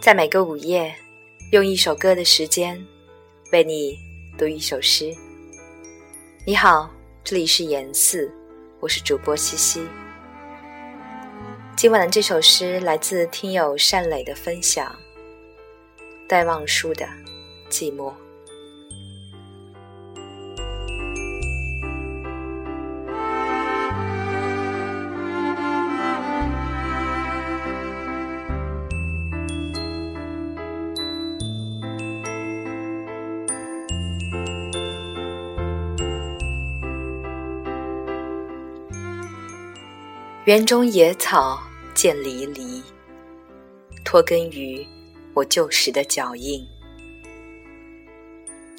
在每个午夜，用一首歌的时间，为你读一首诗。你好，这里是言四，我是主播西西。今晚的这首诗来自听友善磊的分享，戴望舒的《寂寞》。园中野草渐离离，脱根于我旧时的脚印，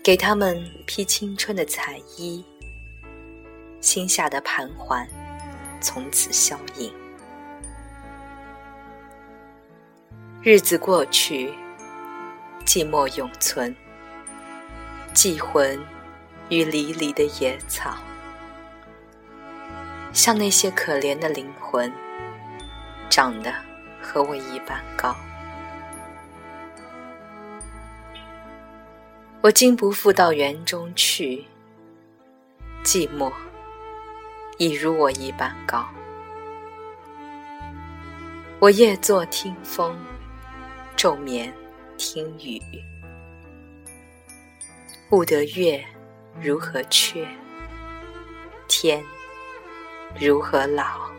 给他们披青春的彩衣，心下的盘桓从此消隐。日子过去，寂寞永存，寄魂于离离的野草。像那些可怜的灵魂，长得和我一般高。我今不复到园中去，寂寞已如我一般高。我夜坐听风，昼眠听雨，悟得月如何缺，天。如何老？